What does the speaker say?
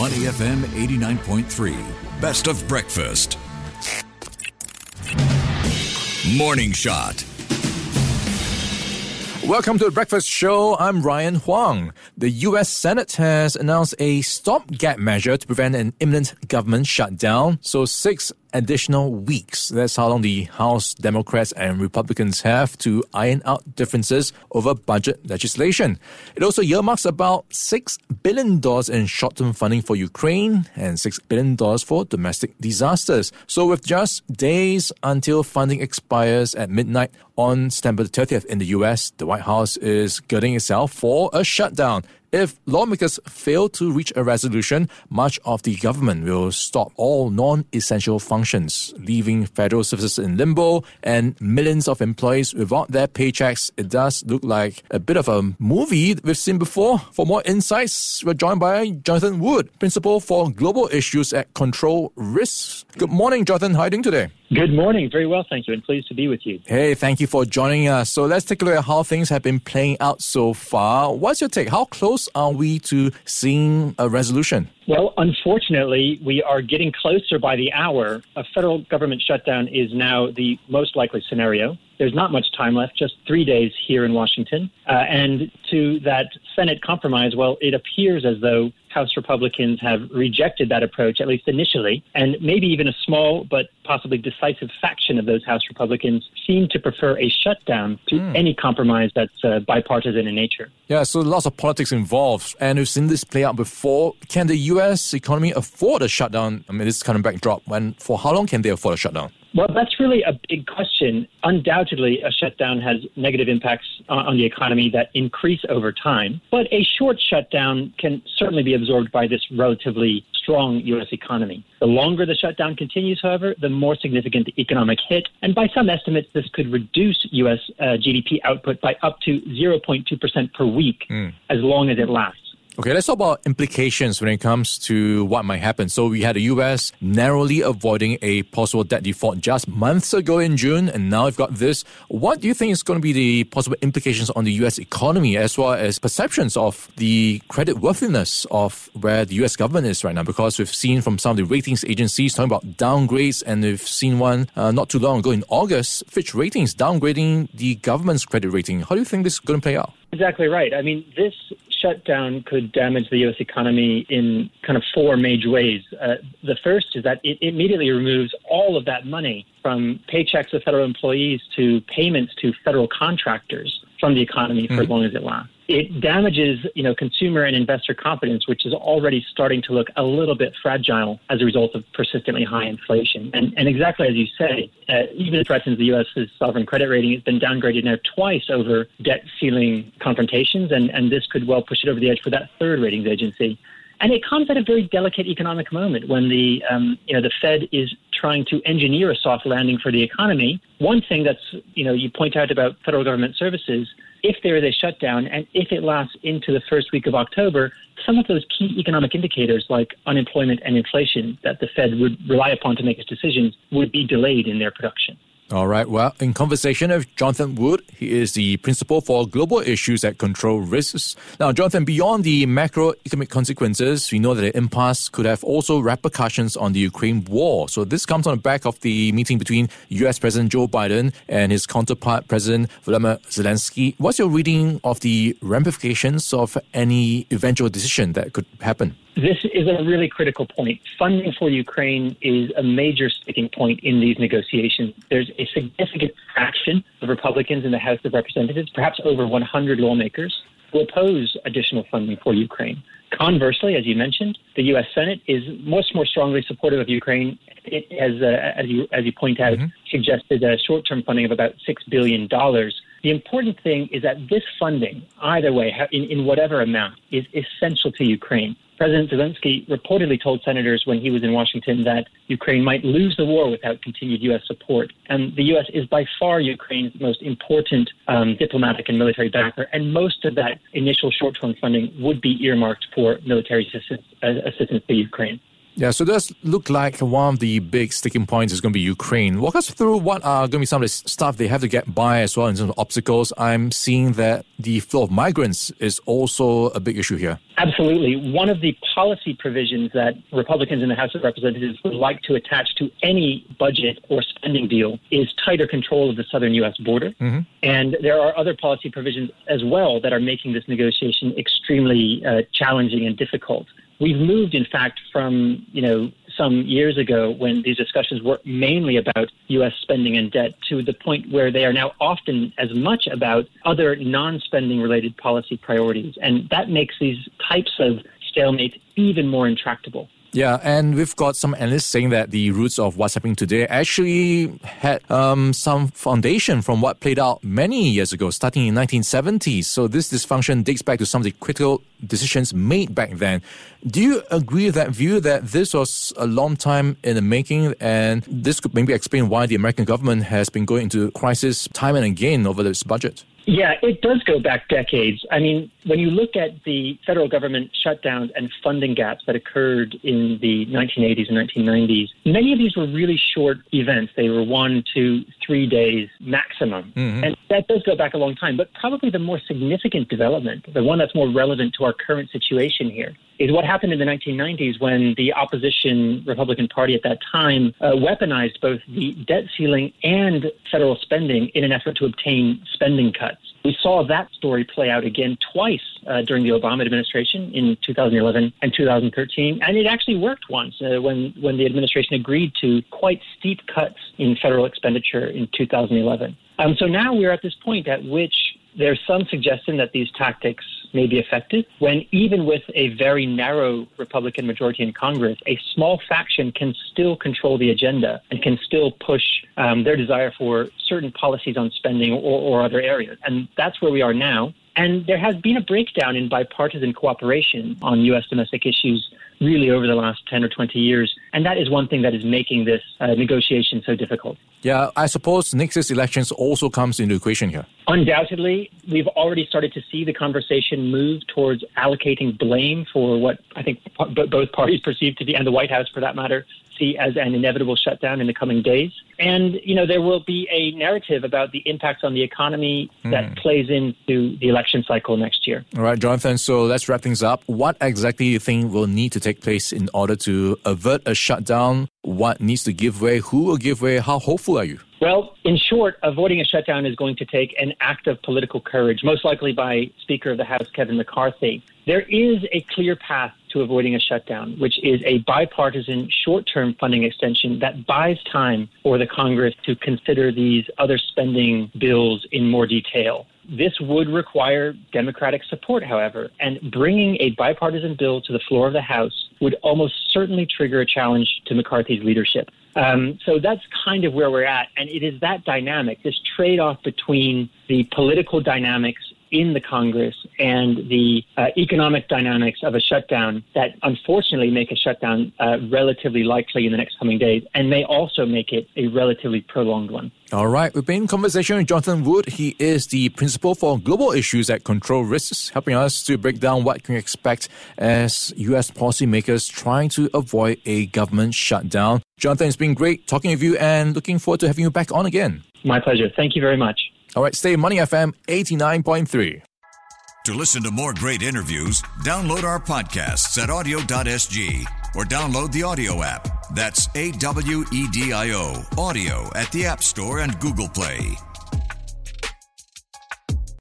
Money FM 89.3. Best of breakfast. Morning Shot. Welcome to the Breakfast Show. I'm Ryan Huang. The U.S. Senate has announced a stopgap measure to prevent an imminent government shutdown. So, six additional weeks. That's how long the House Democrats and Republicans have to iron out differences over budget legislation. It also earmarks about $6 billion in short term funding for Ukraine and $6 billion for domestic disasters. So, with just days until funding expires at midnight on September 30th in the US, the White House is girding itself for a shutdown. If lawmakers fail to reach a resolution, much of the government will stop all non essential functions, leaving federal services in limbo and millions of employees without their paychecks. It does look like a bit of a movie we've seen before. For more insights, we're joined by Jonathan Wood, Principal for Global Issues at Control Risks. Good morning, Jonathan. How are you doing today? Good morning. Very well, thank you, and pleased to be with you. Hey, thank you for joining us. So let's take a look at how things have been playing out so far. What's your take? How close are we to seeing a resolution? Well, unfortunately, we are getting closer by the hour. A federal government shutdown is now the most likely scenario. There's not much time left, just three days here in Washington. Uh, and to that Senate compromise, well, it appears as though House Republicans have rejected that approach, at least initially. And maybe even a small but possibly decisive faction of those House Republicans seem to prefer a shutdown to mm. any compromise that's uh, bipartisan in nature. Yeah, so lots of politics involved. And we've seen this play out before. Can the U.S. economy afford a shutdown? I mean, this kind of backdrop. When, for how long can they afford a shutdown? Well, that's really a big question. Undoubtedly, a shutdown has negative impacts on the economy that increase over time. But a short shutdown can certainly be absorbed by this relatively strong U.S. economy. The longer the shutdown continues, however, the more significant the economic hit. And by some estimates, this could reduce U.S. Uh, GDP output by up to 0.2% per week mm. as long as it lasts. Okay, let's talk about implications when it comes to what might happen. So we had the US narrowly avoiding a possible debt default just months ago in June, and now we've got this. What do you think is going to be the possible implications on the US economy as well as perceptions of the credit worthiness of where the US government is right now? Because we've seen from some of the ratings agencies talking about downgrades, and we've seen one uh, not too long ago in August, Fitch Ratings downgrading the government's credit rating. How do you think this is going to play out? Exactly right. I mean, this shutdown could damage the U.S. economy in kind of four major ways. Uh, the first is that it immediately removes all of that money from paychecks of federal employees to payments to federal contractors from the economy for mm-hmm. as long as it lasts it damages, you know, consumer and investor confidence, which is already starting to look a little bit fragile as a result of persistently high inflation. And, and exactly as you say, uh, even threatens the U.S.'s sovereign credit rating. It's been downgraded now twice over debt ceiling confrontations, and, and this could well push it over the edge for that third ratings agency. And it comes at a very delicate economic moment when the um, you know the Fed is trying to engineer a soft landing for the economy. One thing that's you know you point out about federal government services if there is a shutdown and if it lasts into the first week of October, some of those key economic indicators like unemployment and inflation that the Fed would rely upon to make its decisions would be delayed in their production. All right. Well, in conversation with Jonathan Wood, he is the principal for global issues at Control Risks. Now, Jonathan, beyond the macroeconomic consequences, we know that the impasse could have also repercussions on the Ukraine war. So this comes on the back of the meeting between U.S. President Joe Biden and his counterpart, President Volodymyr Zelensky. What's your reading of the ramifications of any eventual decision that could happen? This is a really critical point. Funding for Ukraine is a major sticking point in these negotiations. There's a significant fraction of Republicans in the House of Representatives, perhaps over 100 lawmakers, who oppose additional funding for Ukraine. Conversely, as you mentioned, the U.S. Senate is much more strongly supportive of Ukraine. It has, uh, as you as you point out, mm-hmm. suggested a short-term funding of about six billion dollars. The important thing is that this funding, either way, in, in whatever amount, is essential to Ukraine. President Zelensky reportedly told senators when he was in Washington that Ukraine might lose the war without continued U.S. support. And the U.S. is by far Ukraine's most important um, diplomatic and military backer. And most of that initial short term funding would be earmarked for military assistance, uh, assistance to Ukraine. Yeah, so does look like one of the big sticking points is going to be Ukraine. Walk us through what are going to be some of the stuff they have to get by as well in terms of obstacles. I'm seeing that the flow of migrants is also a big issue here. Absolutely. One of the policy provisions that Republicans in the House of Representatives would like to attach to any budget or spending deal is tighter control of the southern U.S. border. Mm-hmm. And there are other policy provisions as well that are making this negotiation extremely uh, challenging and difficult. We've moved, in fact, from you know some years ago when these discussions were mainly about U.S. spending and debt to the point where they are now often as much about other non-spending related policy priorities, and that makes these types of stalemates even more intractable. Yeah, and we've got some analysts saying that the roots of what's happening today actually had um, some foundation from what played out many years ago, starting in 1970s. So this dysfunction dates back to some of the critical decisions made back then. Do you agree with that view that this was a long time in the making, and this could maybe explain why the American government has been going into crisis time and again over this budget? Yeah, it does go back decades. I mean, when you look at the federal government shutdowns and funding gaps that occurred in the 1980s and 1990s, many of these were really short events. They were one, two, three days maximum. Mm-hmm. And that does go back a long time. But probably the more significant development, the one that's more relevant to our current situation here, is what happened in the 1990s when the opposition Republican Party at that time uh, weaponized both the debt ceiling and federal spending in an effort to obtain spending cuts. We saw that story play out again twice uh, during the Obama administration in 2011 and 2013, and it actually worked once uh, when when the administration agreed to quite steep cuts in federal expenditure in 2011. Um, so now we're at this point at which there's some suggestion that these tactics may be effective when, even with a very narrow Republican majority in Congress, a small faction can still control the agenda and can still push um, their desire for certain policies on spending or, or other areas. And that's where we are now. And there has been a breakdown in bipartisan cooperation on U.S. domestic issues really over the last 10 or 20 years. And that is one thing that is making this uh, negotiation so difficult. Yeah, I suppose next year's elections also comes into equation here. Undoubtedly, we've already started to see the conversation move towards allocating blame for what I think both parties perceive to be, and the White House for that matter, see as an inevitable shutdown in the coming days. And, you know, there will be a narrative about the impacts on the economy mm. that plays into the election cycle next year. All right, Jonathan. So let's wrap things up. What exactly do you think will need to take place in order to avert a shutdown? What needs to give way? Who will give way? How hopeful are you? Well, in short, avoiding a shutdown is going to take an act of political courage, most likely by Speaker of the House Kevin McCarthy. There is a clear path to avoiding a shutdown, which is a bipartisan short term funding extension that buys time for the Congress to consider these other spending bills in more detail. This would require Democratic support, however, and bringing a bipartisan bill to the floor of the House would almost certainly trigger a challenge to McCarthy's leadership. Um, so that's kind of where we're at. And it is that dynamic, this trade off between the political dynamics in the Congress and the uh, economic dynamics of a shutdown that unfortunately make a shutdown uh, relatively likely in the next coming days and may also make it a relatively prolonged one. All right, we've been in conversation with Jonathan Wood. He is the principal for global issues at Control Risks, helping us to break down what can expect as U.S. policymakers trying to avoid a government shutdown. Jonathan, it's been great talking with you and looking forward to having you back on again. My pleasure. Thank you very much. All right, stay Money FM 89.3. To listen to more great interviews, download our podcasts at awedio.sg or download the AWEDIO app. That's A W E D I O, AWEDIO at the App Store and Google Play.